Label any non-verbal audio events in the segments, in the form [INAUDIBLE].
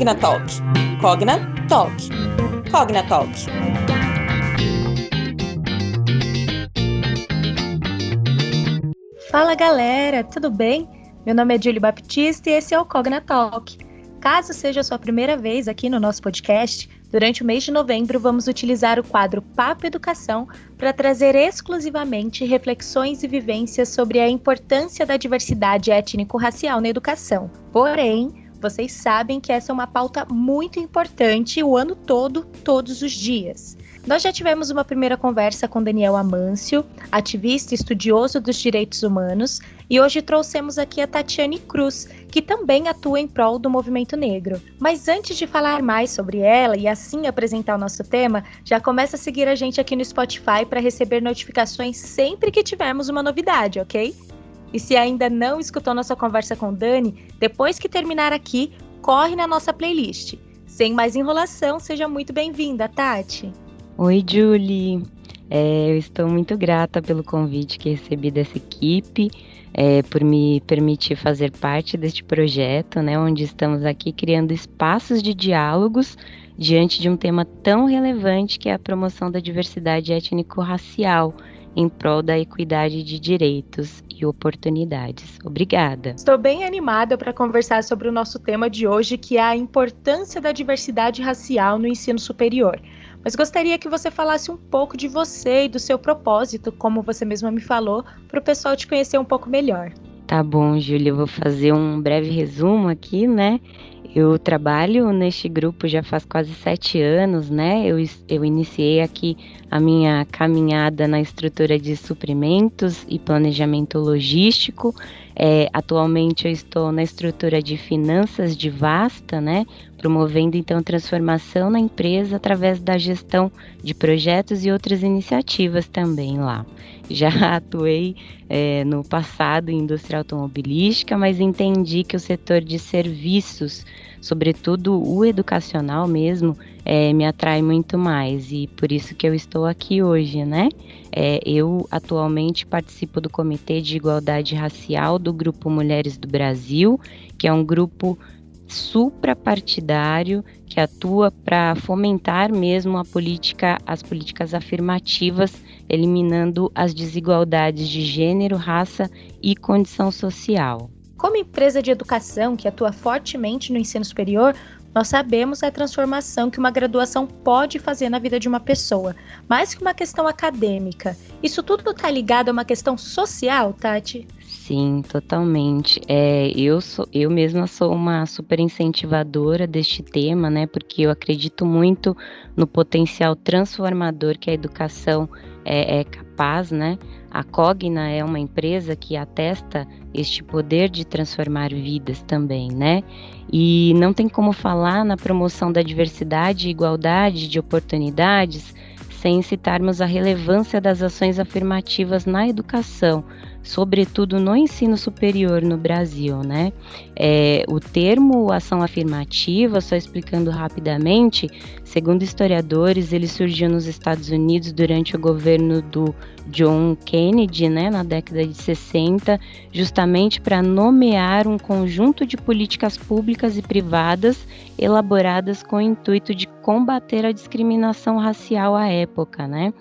Cognatalk. Cognatalk. Cognatalk. Fala galera, tudo bem? Meu nome é Julie Baptista e esse é o Cognatalk. Caso seja a sua primeira vez aqui no nosso podcast, durante o mês de novembro vamos utilizar o quadro Papo Educação para trazer exclusivamente reflexões e vivências sobre a importância da diversidade étnico-racial na educação. Porém, vocês sabem que essa é uma pauta muito importante o ano todo, todos os dias. Nós já tivemos uma primeira conversa com Daniel Amâncio, ativista e estudioso dos direitos humanos, e hoje trouxemos aqui a Tatiane Cruz, que também atua em prol do movimento negro. Mas antes de falar mais sobre ela e assim apresentar o nosso tema, já começa a seguir a gente aqui no Spotify para receber notificações sempre que tivermos uma novidade, ok? E se ainda não escutou nossa conversa com Dani, depois que terminar aqui, corre na nossa playlist. Sem mais enrolação, seja muito bem-vinda, Tati. Oi, Julie. É, eu estou muito grata pelo convite que recebi dessa equipe, é, por me permitir fazer parte deste projeto, né, onde estamos aqui criando espaços de diálogos diante de um tema tão relevante que é a promoção da diversidade étnico-racial em prol da equidade de direitos e oportunidades. Obrigada. Estou bem animada para conversar sobre o nosso tema de hoje, que é a importância da diversidade racial no ensino superior. Mas gostaria que você falasse um pouco de você e do seu propósito, como você mesma me falou, para o pessoal te conhecer um pouco melhor. Tá bom, Júlia, eu vou fazer um breve resumo aqui, né? Eu trabalho neste grupo já faz quase sete anos, né? Eu, eu iniciei aqui a minha caminhada na estrutura de suprimentos e planejamento logístico. É, atualmente eu estou na estrutura de finanças de Vasta, né? Promovendo então transformação na empresa através da gestão de projetos e outras iniciativas também lá. Já [LAUGHS] atuei é, no passado em indústria automobilística, mas entendi que o setor de serviços, sobretudo o educacional mesmo, é, me atrai muito mais e por isso que eu estou aqui hoje, né? É, eu atualmente participo do Comitê de Igualdade Racial do Grupo Mulheres do Brasil, que é um grupo suprapartidário que atua para fomentar mesmo a política, as políticas afirmativas, eliminando as desigualdades de gênero, raça e condição social. Como empresa de educação que atua fortemente no ensino superior, nós sabemos a transformação que uma graduação pode fazer na vida de uma pessoa, mais que uma questão acadêmica. Isso tudo está ligado a uma questão social, Tati? Sim, totalmente. É, eu, sou, eu mesma sou uma super incentivadora deste tema, né? Porque eu acredito muito no potencial transformador que a educação é, é capaz, né? A Cogna é uma empresa que atesta este poder de transformar vidas também, né? E não tem como falar na promoção da diversidade e igualdade de oportunidades sem citarmos a relevância das ações afirmativas na educação, sobretudo no ensino superior no Brasil, né? É, o termo ação afirmativa, só explicando rapidamente, segundo historiadores, ele surgiu nos Estados Unidos durante o governo do John Kennedy, né, na década de 60, justamente para nomear um conjunto de políticas públicas e privadas elaboradas com o intuito de combater a discriminação racial à época, né?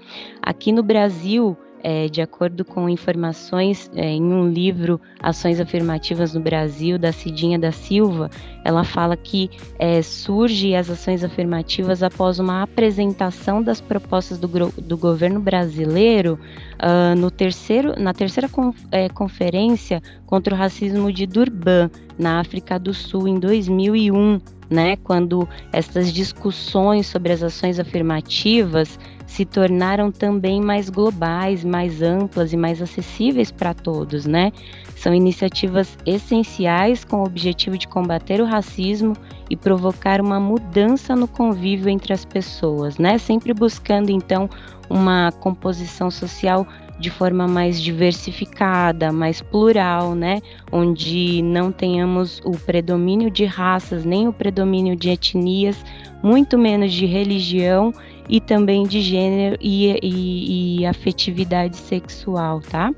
Aqui no Brasil, é, de acordo com informações é, em um livro Ações Afirmativas no Brasil, da Cidinha da Silva, ela fala que é, surge as ações afirmativas após uma apresentação das propostas do, do governo brasileiro uh, no terceiro, na terceira é, conferência contra o racismo de Durban, na África do Sul, em 2001, né, quando essas discussões sobre as ações afirmativas se tornaram também mais globais, mais amplas e mais acessíveis para todos, né? São iniciativas essenciais com o objetivo de combater o racismo e provocar uma mudança no convívio entre as pessoas, né? Sempre buscando então uma composição social de forma mais diversificada, mais plural, né? Onde não tenhamos o predomínio de raças, nem o predomínio de etnias, muito menos de religião e também de gênero e, e, e afetividade sexual, tá?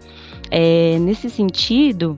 É, nesse sentido,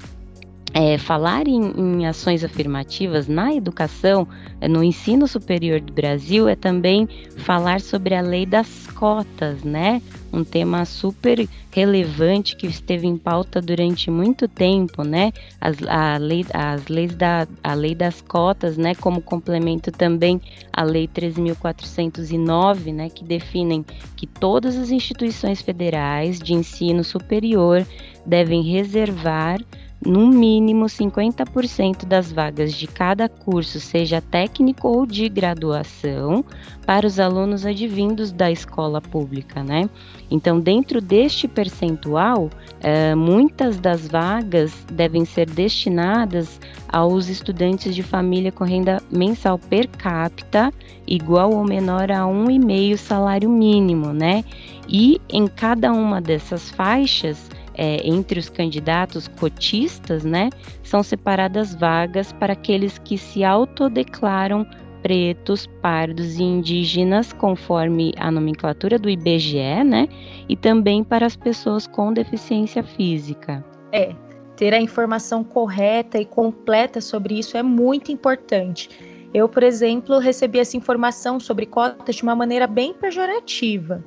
é, falar em, em, ações afirmativas na educação, é, no ensino superior do Brasil, é também falar sobre a lei das cotas, né? Um tema super relevante que esteve em pauta durante muito tempo, né? As, a lei, as leis da, a lei das cotas, né? Como complemento também à lei 13.409, né? Que definem que todas as instituições federais de ensino superior devem reservar no mínimo 50% das vagas de cada curso, seja técnico ou de graduação, para os alunos advindos da escola pública, né? Então, dentro deste percentual, é, muitas das vagas devem ser destinadas aos estudantes de família com renda mensal per capita igual ou menor a um e meio salário mínimo, né? E em cada uma dessas faixas, é, entre os candidatos cotistas, né, são separadas vagas para aqueles que se autodeclaram pretos, pardos e indígenas, conforme a nomenclatura do IBGE, né, e também para as pessoas com deficiência física. É, ter a informação correta e completa sobre isso é muito importante. Eu, por exemplo, recebi essa informação sobre cotas de uma maneira bem pejorativa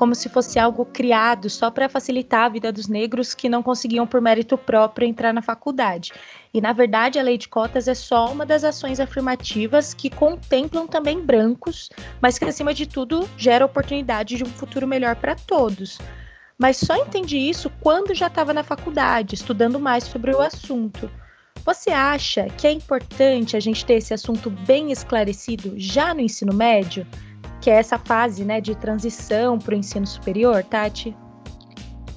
como se fosse algo criado só para facilitar a vida dos negros que não conseguiam por mérito próprio entrar na faculdade. E na verdade, a lei de cotas é só uma das ações afirmativas que contemplam também brancos, mas que acima de tudo gera oportunidade de um futuro melhor para todos. Mas só entendi isso quando já estava na faculdade, estudando mais sobre o assunto. Você acha que é importante a gente ter esse assunto bem esclarecido já no ensino médio? Que é essa fase né, de transição para o ensino superior, Tati?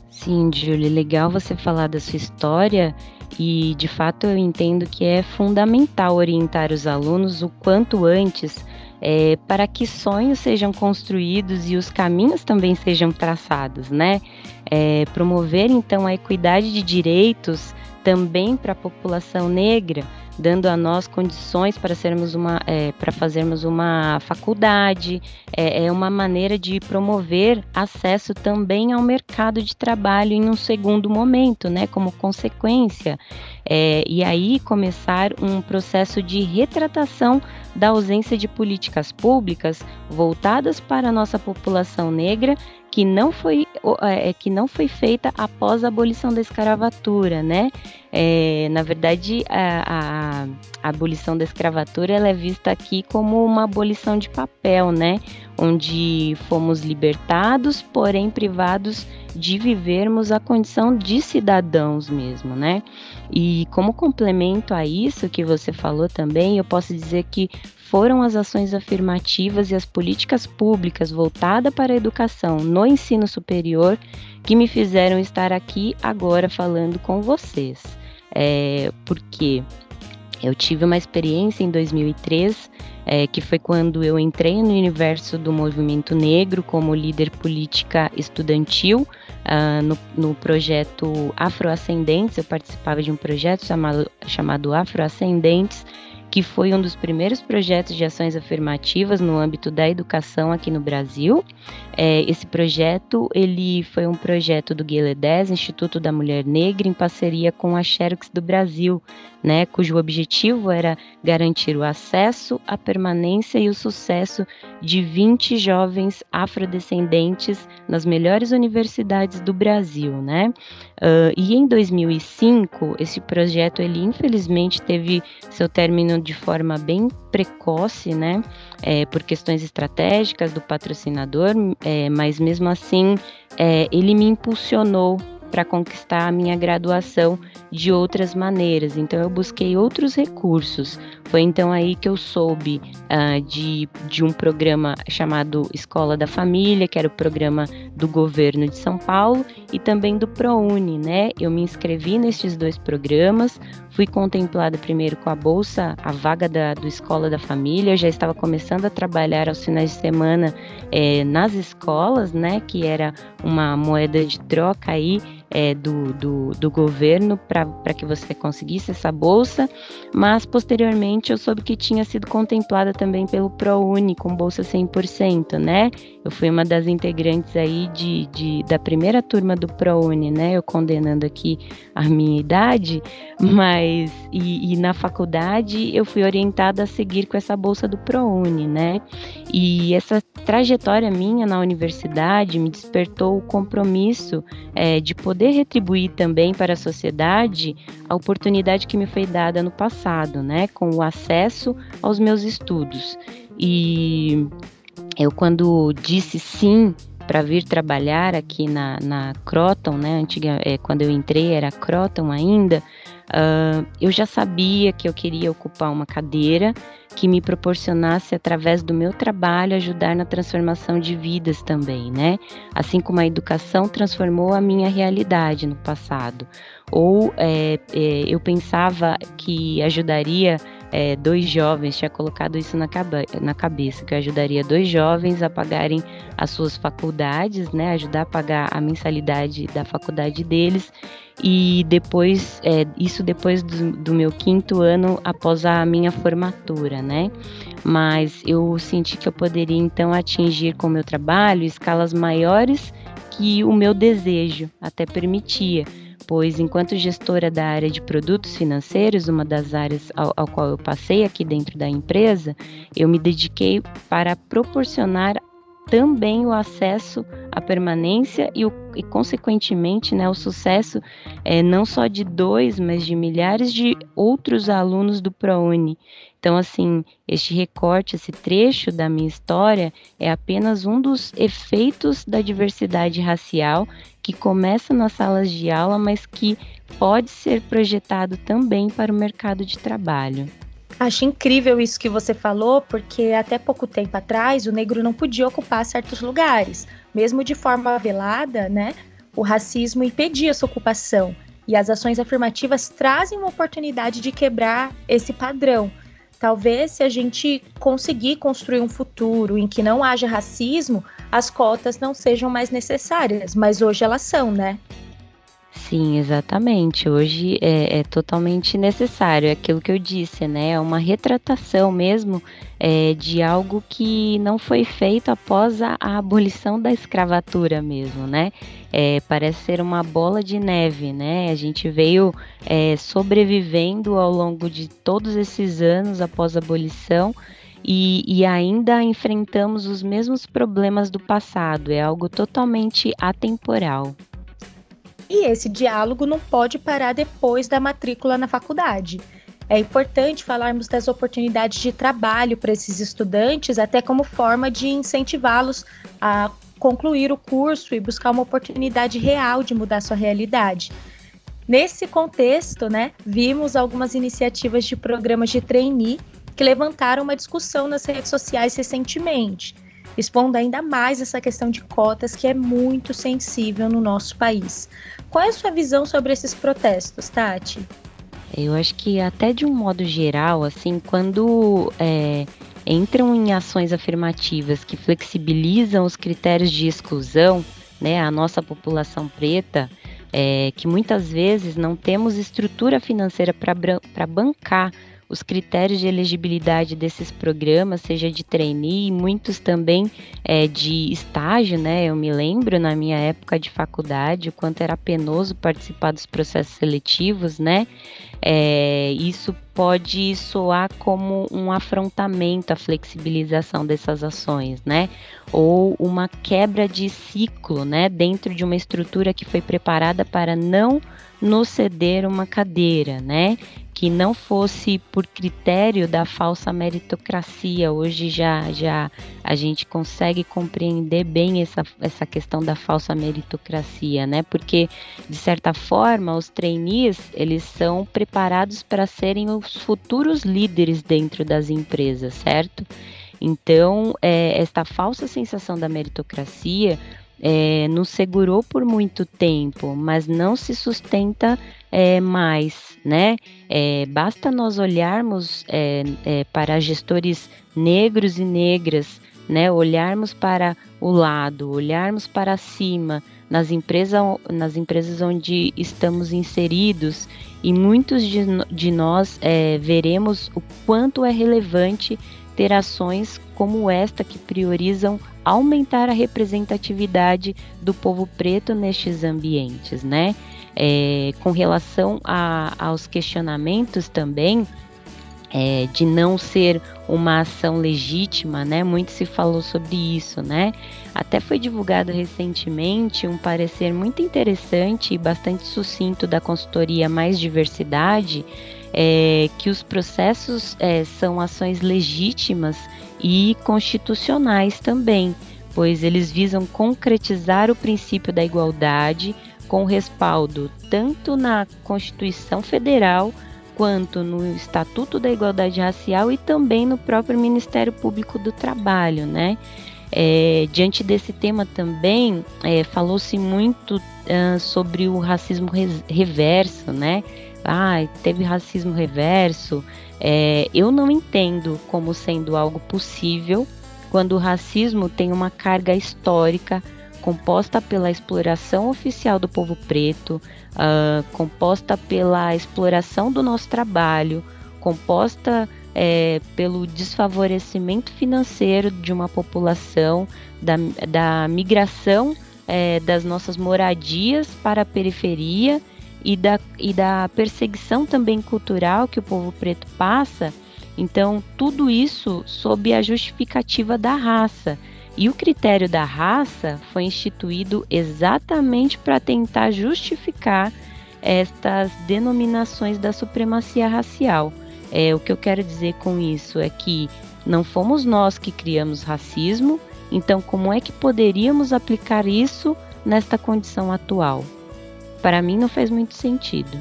Sim, Julie, legal você falar da sua história e de fato eu entendo que é fundamental orientar os alunos o quanto antes é, para que sonhos sejam construídos e os caminhos também sejam traçados, né? É, promover então a equidade de direitos também para a população negra dando a nós condições para sermos uma, é, para fazermos uma faculdade, é, é, uma maneira de promover acesso também ao mercado de trabalho em um segundo momento, né, como consequência, é, e aí começar um processo de retratação da ausência de políticas públicas voltadas para a nossa população negra que não foi, é, que não foi feita após a abolição da escravatura, né? É, na verdade, a, a, a, abolição da escravatura ela é vista aqui como uma abolição de papel, né? Onde fomos libertados, porém privados de vivermos a condição de cidadãos mesmo, né? E como complemento a isso que você falou também, eu posso dizer que foram as ações afirmativas e as políticas públicas voltadas para a educação no ensino superior que me fizeram estar aqui agora falando com vocês. É, porque eu tive uma experiência em 2003, é, que foi quando eu entrei no universo do movimento negro como líder política estudantil uh, no, no, projeto Afroascendentes. Eu participava de um projeto chamado, chamado Afroascendentes, que foi um dos primeiros projetos de ações afirmativas no âmbito da educação aqui no Brasil. É, esse projeto ele foi um projeto do Guile 10, Instituto da Mulher Negra, em parceria com a Xerox do Brasil, né, cujo objetivo era garantir o acesso, a permanência e o sucesso de 20 jovens afrodescendentes nas melhores universidades do Brasil, né? Uh, e em 2005, esse projeto ele infelizmente teve seu término de forma bem precoce, né? É, por questões estratégicas do patrocinador, é, mas mesmo assim é, ele me impulsionou para conquistar a minha graduação de outras maneiras. Então eu busquei outros recursos. Foi então aí que eu soube uh, de, de um programa chamado Escola da Família, que era o programa do governo de São Paulo, e também do ProUni, né? Eu me inscrevi nesses dois programas, fui contemplada primeiro com a bolsa, a vaga da, do Escola da Família, eu já estava começando a trabalhar aos finais de semana eh, nas escolas, né? Que era uma moeda de troca aí é, do, do, do, governo para que você conseguisse essa bolsa, mas posteriormente eu soube que tinha sido contemplada também pelo ProUni com bolsa 100%, né? Eu fui uma das integrantes aí de, de da primeira turma do ProUni, né? Eu condenando aqui a minha idade, mas e, e na faculdade eu fui orientada a seguir com essa bolsa do ProUni, né? E essa trajetória minha na universidade me despertou o compromisso é, de poder retribuir também para a sociedade a oportunidade que me foi dada no passado, né, com o acesso aos meus estudos. E eu, quando disse sim para vir trabalhar aqui na, na Croton, né, antiga, é, quando eu entrei era Croton ainda, uh, eu já sabia que eu queria ocupar uma cadeira que me proporcionasse, através do meu trabalho, ajudar na transformação de vidas também, né? Assim como a educação transformou a minha realidade no passado. Ou é, é, eu pensava que ajudaria é, dois jovens, tinha colocado isso na, cabe na cabeça, que eu ajudaria dois jovens a pagarem as suas faculdades, né? Ajudar a pagar a mensalidade da faculdade deles e depois, é, isso depois do, do, meu quinto ano após a minha formatura, né? Mas eu senti que eu poderia então atingir com o meu trabalho escalas maiores que o meu desejo até permitia, pois enquanto gestora da área de produtos financeiros, uma das áreas ao, ao qual eu passei aqui dentro da empresa, eu me dediquei para proporcionar também o acesso à permanência e, o, e consequentemente, né, o sucesso é, não só de dois, mas de milhares de outros alunos do ProUni. Então, assim, este recorte, esse trecho da minha história é apenas um dos efeitos da diversidade racial que começa nas salas de aula, mas que pode ser projetado também para o mercado de trabalho. Acho incrível isso que você falou, porque até pouco tempo atrás o negro não podia ocupar certos lugares. Mesmo de forma velada, né? O racismo impedia sua ocupação. E as ações afirmativas trazem uma oportunidade de quebrar esse padrão. Talvez se a gente conseguir construir um futuro em que não haja racismo, as cotas não sejam mais necessárias, mas hoje elas são, né? Sim, exatamente. Hoje é, é, totalmente necessário, é aquilo que eu disse, né? É uma retratação mesmo é, de algo que não foi feito após a, a abolição da escravatura mesmo, né? É, parece ser uma bola de neve, né? A gente veio é, sobrevivendo ao longo de todos esses anos após a abolição. E, e, ainda enfrentamos os mesmos problemas do passado, é algo totalmente atemporal. E esse diálogo não pode parar depois da matrícula na faculdade. É importante falarmos das oportunidades de trabalho para esses estudantes, até como forma de incentivá-los a concluir o curso e buscar uma oportunidade real de mudar sua realidade. Nesse contexto, né, vimos algumas iniciativas de programas de trainee que levantaram uma discussão nas redes sociais recentemente, expondo ainda mais essa questão de cotas que é muito sensível no nosso país. Qual é a sua visão sobre esses protestos, Tati? Eu acho que até de um modo geral, assim, quando é, entram em ações afirmativas que flexibilizam os critérios de exclusão, né, a nossa população preta, é, que muitas vezes não temos estrutura financeira para bancar os critérios de elegibilidade desses programas, seja de trainee, muitos também é, de estágio, né? Eu me lembro na minha época de faculdade o quanto era penoso participar dos processos seletivos, né? É, isso pode soar como um afrontamento à flexibilização dessas ações, né? Ou uma quebra de ciclo, né? Dentro de uma estrutura que foi preparada para não nos ceder uma cadeira, né? que não fosse por critério da falsa meritocracia. Hoje já, já a gente consegue compreender bem essa, essa questão da falsa meritocracia, né? Porque, de certa forma, os trainees, eles são preparados para serem os futuros líderes dentro das empresas, certo? Então, é, esta falsa sensação da meritocracia é, nos segurou por muito tempo, mas não se sustenta é, mais, né? É, basta nós olharmos é, é, para gestores negros e negras, né? Olharmos para o lado, olharmos para cima nas, empresa, nas empresas onde estamos inseridos e muitos de, de nós é, veremos o quanto é relevante ter ações como esta que priorizam aumentar a representatividade do povo preto nestes ambientes, né? É, com relação a, aos questionamentos também é, de não ser uma ação legítima, né? Muito se falou sobre isso, né? Até foi divulgado recentemente um parecer muito interessante e bastante sucinto da consultoria Mais Diversidade, é, que os processos é, são ações legítimas e constitucionais também, pois eles visam concretizar o princípio da igualdade com respaldo tanto na Constituição Federal quanto no Estatuto da Igualdade Racial e também no próprio Ministério Público do Trabalho, né? É, diante desse tema também é, falou-se muito uh, sobre o racismo reverso, né? Ah, teve racismo reverso. É, eu não entendo como sendo algo possível quando o racismo tem uma carga histórica composta pela exploração oficial do povo preto, uh, composta pela exploração do nosso trabalho, composta é, pelo desfavorecimento financeiro de uma população, da, da migração é, das nossas moradias para a periferia e da, e da perseguição também cultural que o povo preto passa. Então, tudo isso sob a justificativa da raça. E o critério da raça foi instituído exatamente para tentar justificar estas denominações da supremacia racial. É, o que eu quero dizer com isso é que não fomos nós que criamos racismo, então como é que poderíamos aplicar isso nesta condição atual? Para mim não faz muito sentido.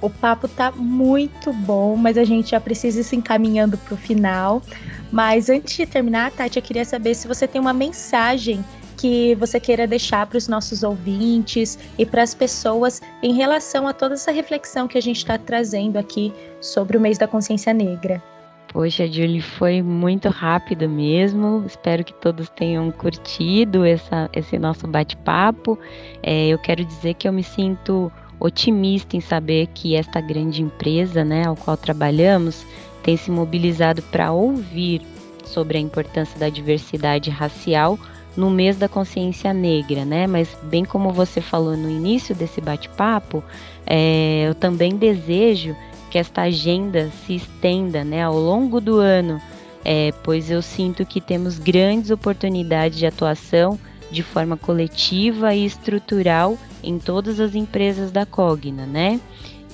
O papo tá muito bom, mas a gente já precisa ir se encaminhando para o final. Mas antes de terminar, Tati, eu queria saber se você tem uma mensagem que você queira deixar para os nossos ouvintes e para as pessoas em relação a toda essa reflexão que a gente está trazendo aqui sobre o mês da consciência negra. Poxa, Julie, foi muito rápido mesmo. Espero que todos tenham curtido essa, esse nosso bate-papo. É, eu quero dizer que eu me sinto otimista em saber que esta grande empresa, né, ao qual trabalhamos, tem se mobilizado para ouvir sobre a importância da diversidade racial no mês da consciência negra, né? Mas bem como você falou no início desse bate-papo, é, eu também desejo que esta agenda se estenda, né, ao longo do ano, é, pois eu sinto que temos grandes oportunidades de atuação de forma coletiva e estrutural em todas as empresas da Cogna, né?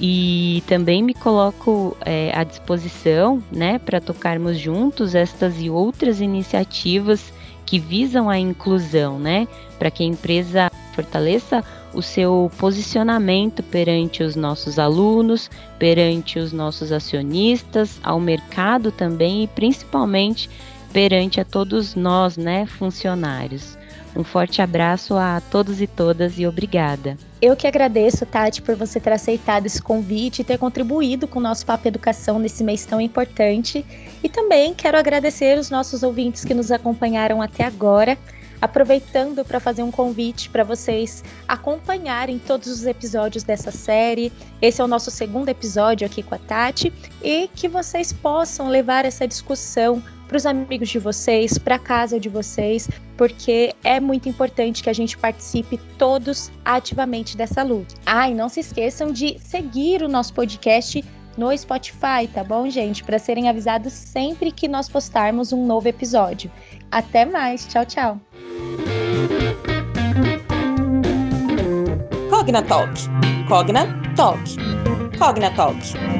E também me coloco é, à disposição, né, para tocarmos juntos estas e outras iniciativas que visam a inclusão, né, para que a empresa fortaleça o seu posicionamento perante os nossos alunos, perante os nossos acionistas, ao mercado também e principalmente perante a todos nós, né, funcionários. Um forte abraço a todos e todas e obrigada. Eu que agradeço, Tati, por você ter aceitado esse convite e ter contribuído com o nosso Papo Educação nesse mês tão importante. E também quero agradecer os nossos ouvintes que nos acompanharam até agora. Aproveitando para fazer um convite para vocês acompanharem todos os episódios dessa série. Esse é o nosso segundo episódio aqui com a Tati e que vocês possam levar essa discussão para os amigos de vocês, para a casa de vocês, porque é muito importante que a gente participe todos ativamente dessa luta. Ah, e não se esqueçam de seguir o nosso podcast no Spotify, tá bom, gente? Para serem avisados sempre que nós postarmos um novo episódio. Até mais, tchau, tchau. Cogna Talk. Cogna Talk. Cogna Talk.